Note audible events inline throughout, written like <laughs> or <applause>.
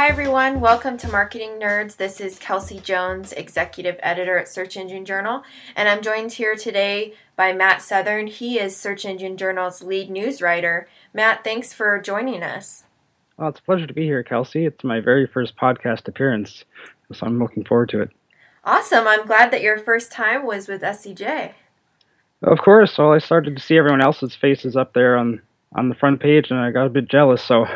Hi, everyone. Welcome to Marketing Nerds. This is Kelsey Jones, Executive Editor at Search Engine Journal, and I'm joined here today by Matt Southern. He is Search Engine Journal's lead news writer. Matt, thanks for joining us. Well, it's a pleasure to be here, Kelsey. It's my very first podcast appearance, so I'm looking forward to it. Awesome. I'm glad that your first time was with SEJ. Of course. Well, I started to see everyone else's faces up there on on the front page, and I got a bit jealous, so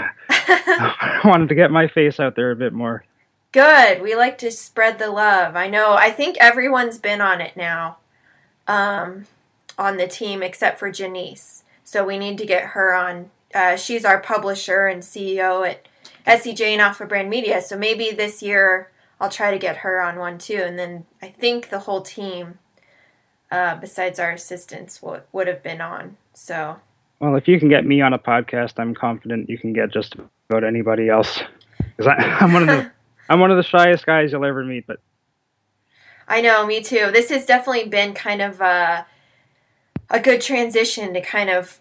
I <laughs> wanted to get my face out there a bit more. Good. We like to spread the love. I know. I think everyone's been on it now, um, on the team except for Janice. So we need to get her on. Uh, she's our publisher and CEO at SEJ and Alpha Brand Media. So maybe this year I'll try to get her on one too. And then I think the whole team, uh, besides our assistants, would would have been on. So Well, if you can get me on a podcast, I'm confident you can get just about anybody else. Because <laughs> I'm one of the <laughs> I'm one of the shyest guys you'll ever meet, but I know, me too. This has definitely been kind of a, a good transition to kind of,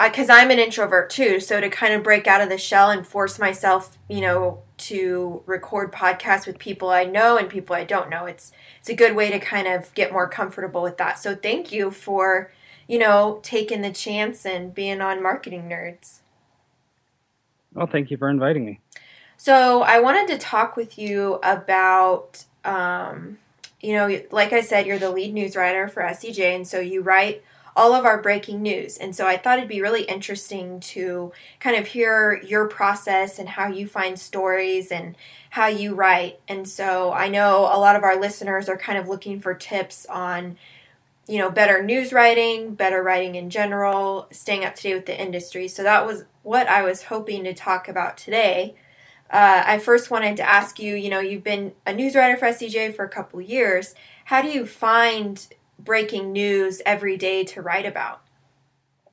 because I'm an introvert too, so to kind of break out of the shell and force myself, you know, to record podcasts with people I know and people I don't know. It's it's a good way to kind of get more comfortable with that. So thank you for, you know, taking the chance and being on Marketing Nerds. Well, thank you for inviting me. So I wanted to talk with you about, um, you know, like I said, you're the lead news writer for SEJ, and so you write all of our breaking news. And so I thought it'd be really interesting to kind of hear your process and how you find stories and how you write. And so I know a lot of our listeners are kind of looking for tips on you know, better news writing, better writing in general, staying up to date with the industry. So that was what I was hoping to talk about today. Uh, I first wanted to ask you, you know, you've been a news writer for SEJ for a couple years. How do you find breaking news every day to write about?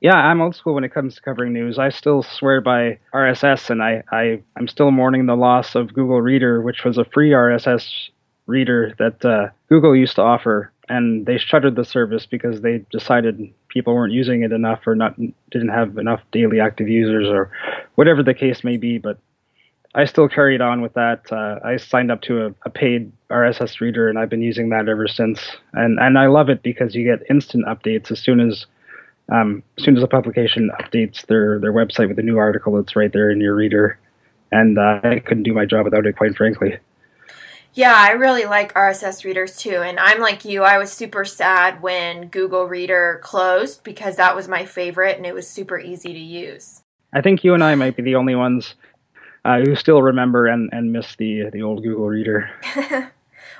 Yeah, I'm old school when it comes to covering news. I still swear by RSS, and I, I I'm still mourning the loss of Google Reader, which was a free RSS reader that uh, Google used to offer, and they shuttered the service because they decided people weren't using it enough or not didn't have enough daily active users or whatever the case may be. But I still carried on with that. Uh, I signed up to a, a paid RSS reader, and I've been using that ever since. And and I love it because you get instant updates as soon as um, as soon as a publication updates their their website with a new article. It's right there in your reader, and uh, I couldn't do my job without it, quite frankly. Yeah, I really like RSS readers too. And I'm like you, I was super sad when Google Reader closed because that was my favorite and it was super easy to use. I think you and I might be the only ones uh, who still remember and, and miss the the old Google Reader. <laughs>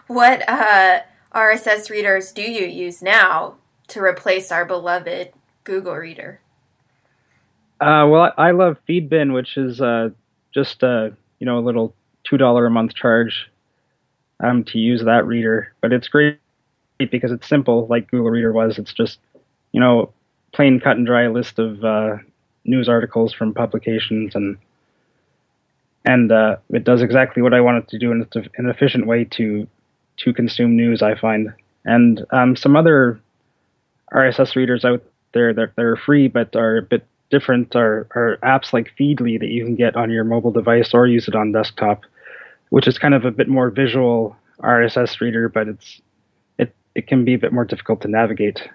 what uh, RSS readers do you use now to replace our beloved Google Reader? Uh, well, I, love Feedbin, which is uh, just uh, you know a little two dollar a month charge um, to use that reader, but it's great because it's simple, like Google Reader was. It's just you know plain cut and dry list of uh, news articles from publications and and uh, it does exactly what I want it to do, and it's an efficient way to to consume news. I find, and um, some other RSS readers out there that are free but are a bit different are, are apps like Feedly that you can get on your mobile device or use it on desktop, which is kind of a bit more visual RSS reader, but it's it it can be a bit more difficult to navigate.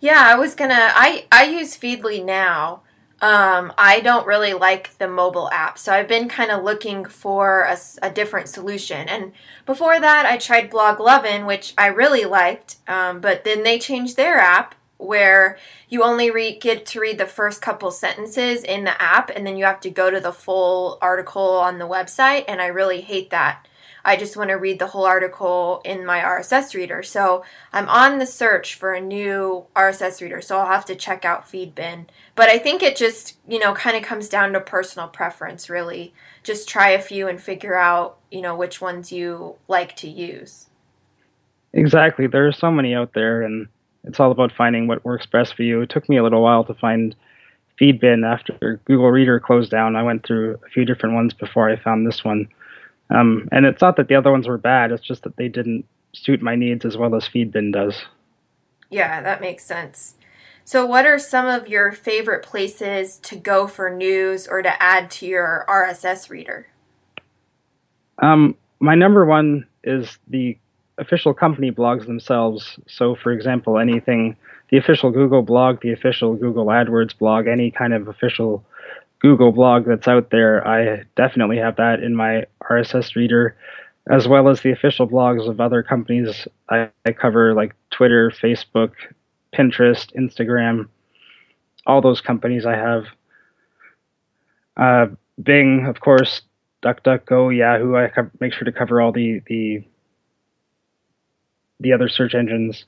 Yeah, I was gonna. I I use Feedly now. Um, I don't really like the mobile app, so I've been kind of looking for a, a, different solution. And before that, I tried Blog Lovin', which I really liked, um, but then they changed their app where you only re- get to read the first couple sentences in the app, and then you have to go to the full article on the website. And I really hate that. I just want to read the whole article in my RSS reader. So I'm on the search for a new RSS reader. So I'll have to check out Feedbin. But I think it just, you know, kind of comes down to personal preference, really. Just try a few and figure out, you know, which ones you like to use. Exactly. There are so many out there, and it's all about finding what works best for you. It took me a little while to find Feedbin after Google Reader closed down. I went through a few different ones before I found this one. Um, and it's not that the other ones were bad, it's just that they didn't suit my needs as well as Feedbin does. Yeah, that makes sense. So, what are some of your favorite places to go for news or to add to your RSS reader? Um, my number one is the official company blogs themselves. So, for example, anything, the official Google blog, the official Google AdWords blog, any kind of official Google blog that's out there, I definitely have that in my RSS reader, as well as the official blogs of other companies I, I cover, like Twitter, Facebook, Pinterest, Instagram, all those companies I have. Uh, Bing, of course, DuckDuckGo, Yahoo. I co- make sure to cover all the the the other search engines.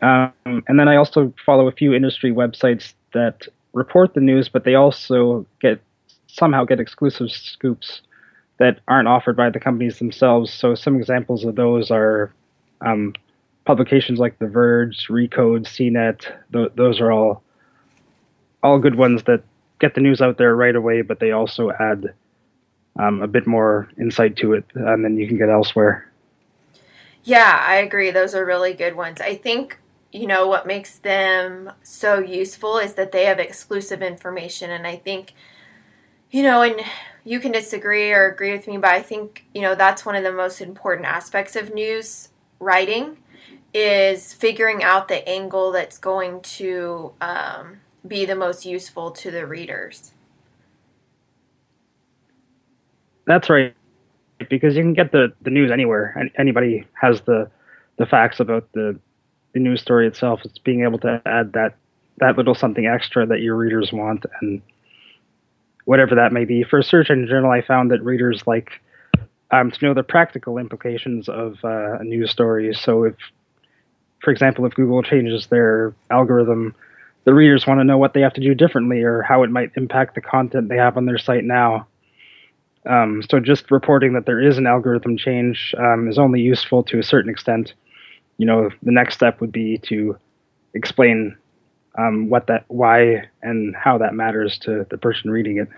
Um, and then I also follow a few industry websites that report the news, but they also get somehow get exclusive scoops that aren't offered by the companies themselves. So some examples of those are um, publications like The Verge, Recode, CNET. Th- those are all all good ones that get the news out there right away, but they also add um, a bit more insight to it um, than you can get elsewhere. Yeah, I agree. Those are really good ones. I think, you know, what makes them so useful is that they have exclusive information. And I think, you know, and you can disagree or agree with me, but I think, you know, that's one of the most important aspects of news writing is figuring out the angle that's going to um, be the most useful to the readers. That's right, because you can get the, the news anywhere. Anybody has the the facts about the the news story itself. It's being able to add that that little something extra that your readers want, and whatever that may be. For a search engine journal, I found that readers like um, to know the practical implications of uh, a news story. So if for example, if Google changes their algorithm, the readers want to know what they have to do differently or how it might impact the content they have on their site now. Um, so just reporting that there is an algorithm change um, is only useful to a certain extent. You know, the next step would be to explain um, what that, why, and how that matters to the person reading it.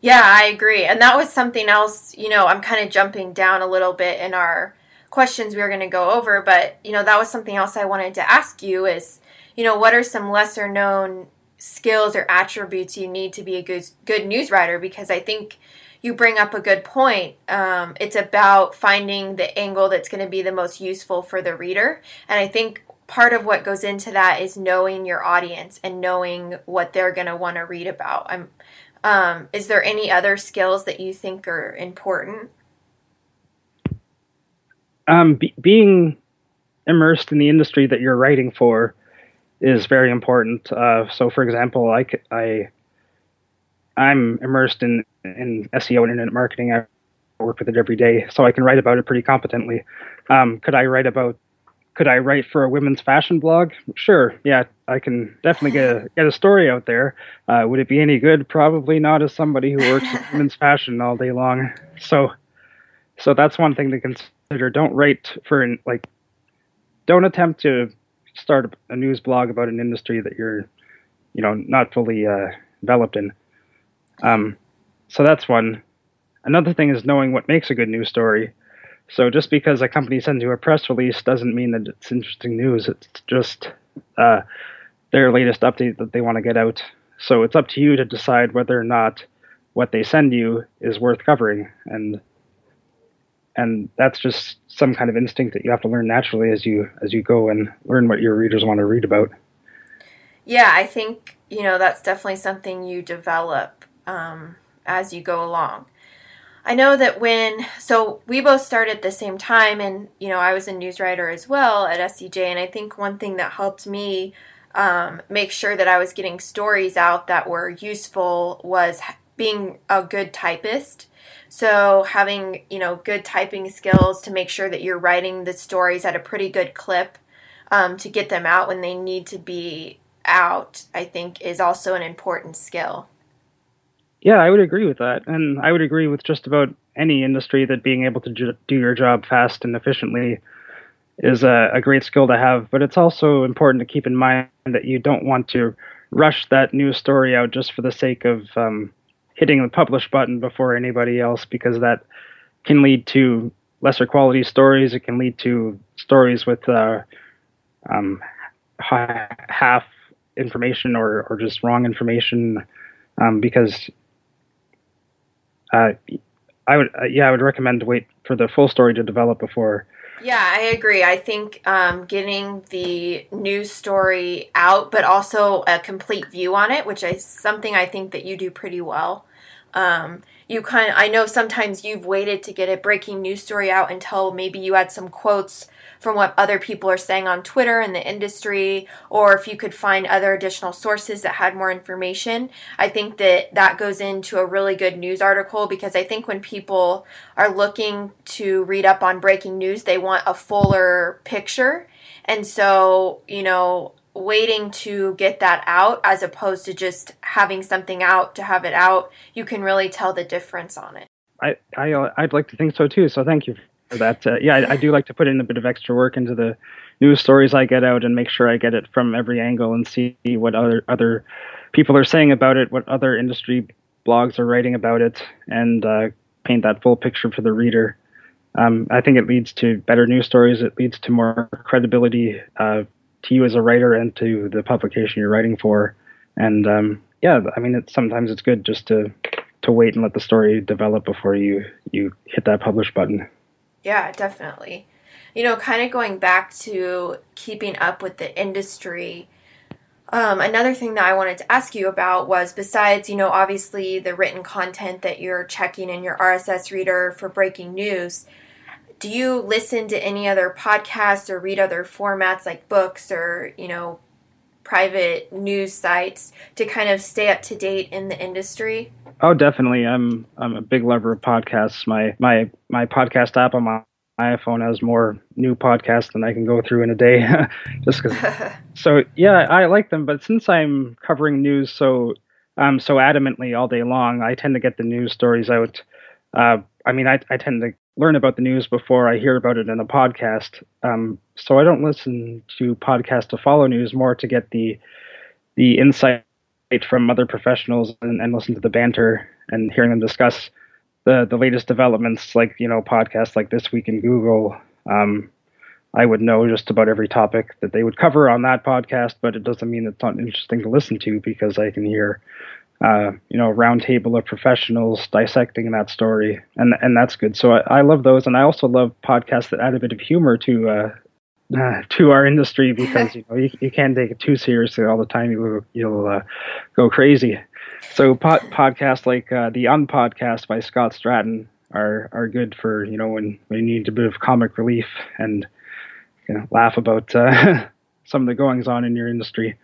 Yeah, I agree, and that was something else. You know, I'm kind of jumping down a little bit in our questions we were going to go over, but you know that was something else I wanted to ask you is, you know, what are some lesser known skills or attributes you need to be a good good news writer? Because I think you bring up a good point. Um, it's about finding the angle that's going to be the most useful for the reader, and I think part of what goes into that is knowing your audience and knowing what they're going to want to read about. Um, is there any other skills that you think are important? um, be, being immersed in the industry that you're writing for is very important. Uh, so, for example, I, I I'm immersed in in SEO and internet marketing. I work with it every day, so I can write about it pretty competently. Um, could I write about? Could I write for a women's fashion blog? Sure, yeah, I can definitely get a <laughs> get a story out there. Uh, would it be any good? Probably not, as somebody who works in <laughs> women's fashion all day long. So, so that's one thing to consider don't write for an, like don't attempt to start a news blog about an industry that you're you know not fully uh, developed in um, so that's one. Another thing is knowing what makes a good news story. So just because a company sends you a press release doesn't mean that it's interesting news. It's just uh, their latest update that they want to get out. So it's up to you to decide whether or not what they send you is worth covering. And and that's just some kind of instinct that you have to learn naturally as you as you go and learn what your readers want to read about. Yeah, I think you know that's definitely something you develop um, as you go along. I know that when so we both started at the same time, and you know I was a news writer as well at SEJ, and I think one thing that helped me um, make sure that I was getting stories out that were useful was being a good typist so having, you know, good typing skills to make sure that you're writing the stories at a pretty good clip um, to get them out when they need to be out, I think is also an important skill. Yeah, I would agree with that. And I would agree with just about any industry that being able to ju- do your job fast and efficiently is a, a great skill to have, but it's also important to keep in mind that you don't want to rush that news story out just for the sake of um, hitting the publish button before anybody else, because that can lead to lesser quality stories. It can lead to stories with uh, um, half information or, or just wrong information, um, because uh, I would uh, yeah I would recommend wait for the full story to develop before yeah, I agree. I think um, getting the news story out, but also a complete view on it, which is something I think that you do pretty well. Um, you kind of, I know sometimes you've waited to get a breaking news story out until maybe you had some quotes from what other people are saying on Twitter in the industry, or if you could find other additional sources that had more information. I think that that goes into a really good news article because I think when people are looking to read up on breaking news, they want a fuller picture. And so, you know, waiting to get that out as opposed to just having something out to have it out, you can really tell the difference on it. I, I I'd like to think so too. So thank you for that. Uh, yeah, I, I, do like to put in a bit of extra work into the news stories I get out and make sure I get it from every angle and see what other other people are saying about it, what other industry blogs are writing about it, and uh, paint that full picture for the reader. Um, I think it leads to better news stories. It leads to more credibility uh, to you as a writer and to the publication you're writing for. And um, yeah, I mean, it's, sometimes it's good just to to wait and let the story develop before you you hit that publish button. Yeah, definitely. You know, kind of going back to keeping up with the industry. Um, another thing that I wanted to ask you about was besides, you know, obviously the written content that you're checking in your RSS reader for breaking news, do you listen to any other podcasts or read other formats like books or, you know, private news sites to kind of stay up to date in the industry? Oh, definitely. I'm I'm a big lover of podcasts. My my my podcast app on my iPhone has more new podcasts than I can go through in a day. <laughs> Just because. <laughs> so yeah, I like them. But since I'm covering news so um so adamantly all day long, I tend to get the news stories out. Uh, I mean, I I tend to learn about the news before I hear about it in a podcast. Um, so I don't listen to podcasts to follow news, more to get the the insight from other professionals and, and listen to the banter and hearing them discuss the the latest developments, like you know podcasts like this week in Google. Um, I would know just about every topic that they would cover on that podcast, but it doesn't mean it's not interesting to listen to because I can hear, uh, you know, a roundtable of professionals dissecting that story, and and that's good. So I, I, love those, and I also love podcasts that add a bit of humor to uh, uh, <laughs> to our industry <laughs> because you know you, you can't take it too seriously all the time. You you'll uh, go crazy. So pod, podcasts like uh, the Unpodcast by Scott Stratten are are good for you know when, when you need a bit of comic relief and you know laugh about uh, <laughs> some of the goings on in your industry.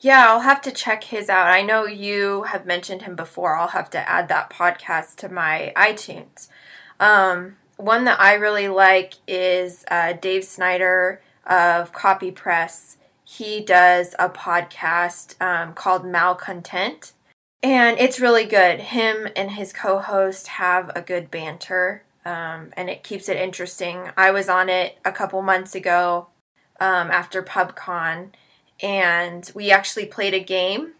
Yeah, I'll have to check his out. I know you have mentioned him before. I'll have to add that podcast to my iTunes. Um, one that I really like is uh, Dave Snyder of Copy Press. He does a podcast um, called Malcontent, and it's really good. Him and his co host have a good banter, um, and it keeps it interesting. I was on it a couple months ago um, after PubCon, and we actually played a game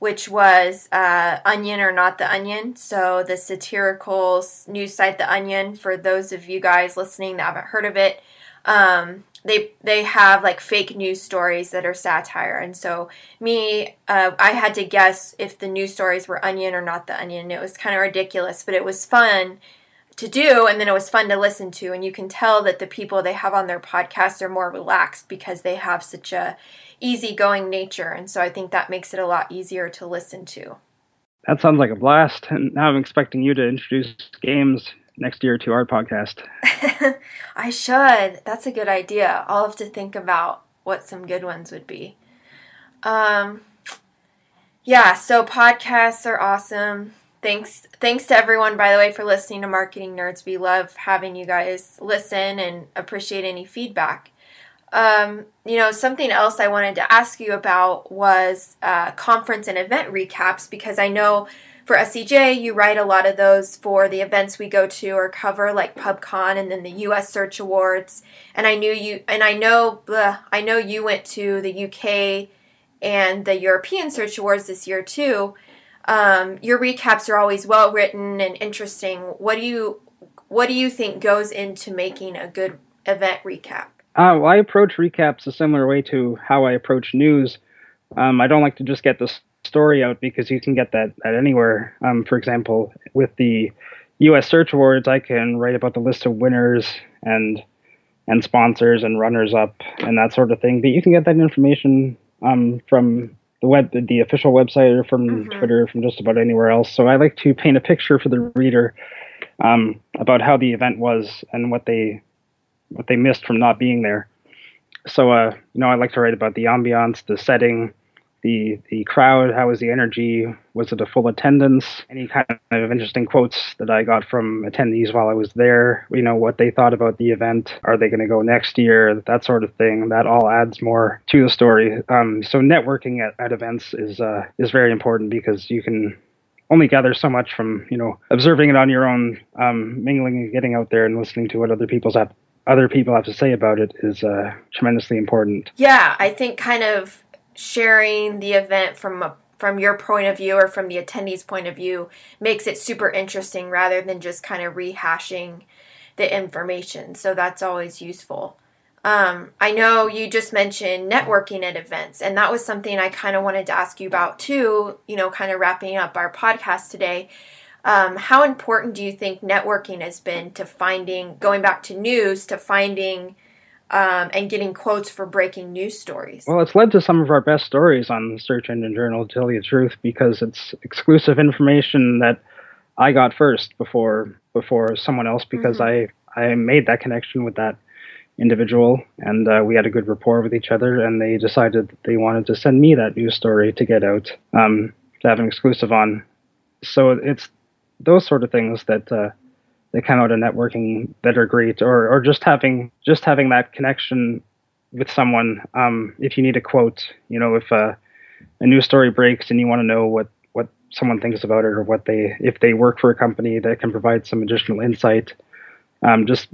which was uh, Onion or Not the Onion. So, the satirical news site The Onion, for those of you guys listening that haven't heard of it, um, they they have like fake news stories that are satire and so me uh, i had to guess if the news stories were onion or not the onion it was kind of ridiculous but it was fun to do and then it was fun to listen to and you can tell that the people they have on their podcast are more relaxed because they have such a easygoing nature. And so I think that makes it a lot easier to listen to. That sounds like a blast. And now I'm expecting you to introduce games next year to our podcast. <laughs> I should. That's a good idea. I'll have to think about what some good ones would be. Um, yeah, so podcasts are awesome. Thanks thanks to everyone by the way for listening to Marketing Nerds. We love having you guys listen and appreciate any feedback. Um, you know, something else I wanted to ask you about was uh, conference and event recaps because I know for SEJ, you write a lot of those for the events we go to or cover, like PubCon and then the U.S. Search Awards. And I knew you, and I know, bleh, I know you went to the UK and the European Search Awards this year too. Um, your recaps are always well written and interesting. What do you, what do you think goes into making a good event recap? Uh, well, I approach recaps a similar way to how I approach news. Um, I don't like to just get the story out because you can get that at anywhere. Um, for example, with the U.S. Search Awards, I can write about the list of winners and and sponsors and runners up and that sort of thing. But you can get that information um, from the web, the official website, or from mm-hmm. Twitter, or from just about anywhere else. So I like to paint a picture for the reader um, about how the event was and what they what they missed from not being there. So, uh, you know, I like to write about the ambiance, the setting, the the crowd. How was the energy? Was it a full attendance? Any kind of interesting quotes that I got from attendees while I was there. You know, what they thought about the event. Are they going to go next year? That sort of thing. That all adds more to the story. Um, so networking at, at events is uh, is very important because you can only gather so much from you know observing it on your own, um, mingling and getting out there and listening to what other people's have other people have to say about it is uh, tremendously important. Yeah, I think kind of sharing the event from a, from your point of view or from the attendees' point of view makes it super interesting rather than just kind of rehashing the information. So that's always useful. Um, I know you just mentioned networking at events, and that was something I kind of wanted to ask you about too, you know, kind of wrapping up our podcast today. Um, how important do you think networking has been to finding, going back to news, to finding um, and getting quotes for breaking news stories? Well, it's led to some of our best stories on the Search Engine Journal, to tell you the truth, because it's exclusive information that I got first before before someone else, because mm-hmm. I I made that connection with that individual, and uh, we had a good rapport with each other, and they decided that they wanted to send me that news story to get out um, to have an exclusive on. So it's those sort of things that uh, come out of networking that are great, or or just having just having that connection with someone. Um, if you need a quote, you know, if uh, a news story breaks and you want to know what what someone thinks about it, or what they if they work for a company that can provide some additional insight, um, just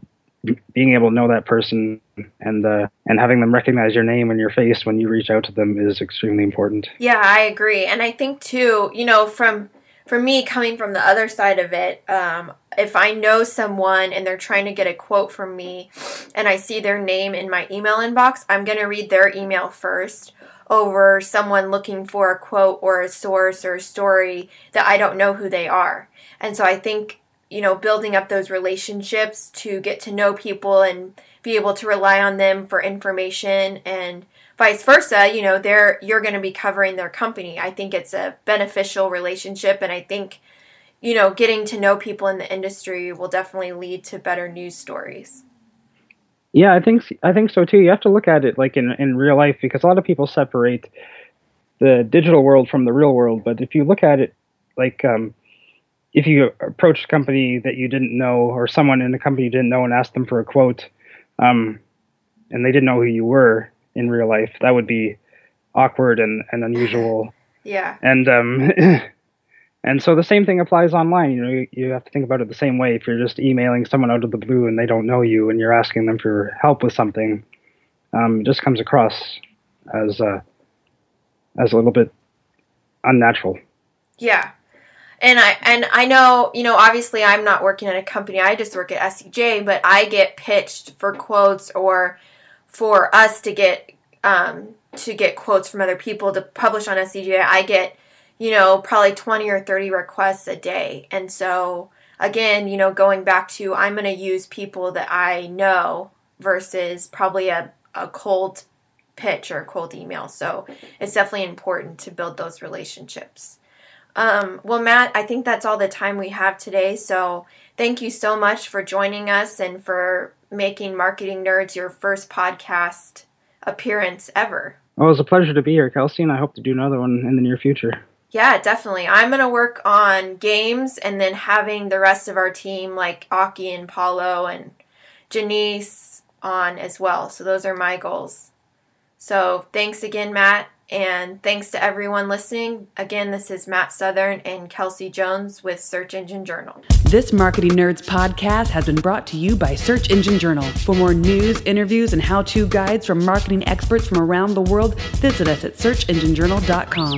being able to know that person and uh, and having them recognize your name and your face when you reach out to them is extremely important. Yeah, I agree, and I think too, you know, from for me, coming from the other side of it, um, if I know someone and they're trying to get a quote from me and I see their name in my email inbox, I'm going to read their email first over someone looking for a quote or a source or a story that I don't know who they are. And so I think, you know, building up those relationships to get to know people and be able to rely on them for information and vice versa, you know, they're you're going to be covering their company. I think it's a beneficial relationship and I think you know, getting to know people in the industry will definitely lead to better news stories. Yeah, I think I think so too. You have to look at it like in in real life because a lot of people separate the digital world from the real world. But if you look at it like um, if you approach a company that you didn't know or someone in the company you didn't know and asked them for a quote, um, and they didn't know who you were, in real life. That would be awkward and, and unusual. <laughs> yeah. And um, <laughs> and so the same thing applies online. You know, you, you, have to think about it the same way. If you're just emailing someone out of the blue and they don't know you, and you're asking them for help with something, um, it just comes across as uh, as a little bit unnatural. Yeah. And I and I know, you know, obviously I'm not working at a company. I just work at SEJ, but I get pitched for quotes or for us to get um, to get quotes from other people to publish on SEJ, I get you know probably 20 or 30 requests a day, and so again, you know, going back to I'm going to use people that I know versus probably a, a cold pitch or a cold email. So it's definitely important to build those relationships. Um, well, Matt, I think that's all the time we have today. So thank you so much for joining us and for making Marketing Nerds your first podcast appearance ever. Well, it was a pleasure to be here, Kelsey, and I hope to do another one in the near future. Yeah, definitely. I'm going to work on games and then having the rest of our team, like Aki and Paulo and Janice, on as well. So those are my goals. So thanks again, Matt, And thanks to everyone listening. Again, this is Matt Southern and Kelsey Jones with Search Engine Journal. This Marketing Nerds podcast has been brought to you by Search Engine Journal. For more news, interviews, and how to guides from marketing experts from around the world, visit us at searchenginejournal.com.